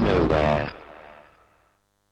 nowhere.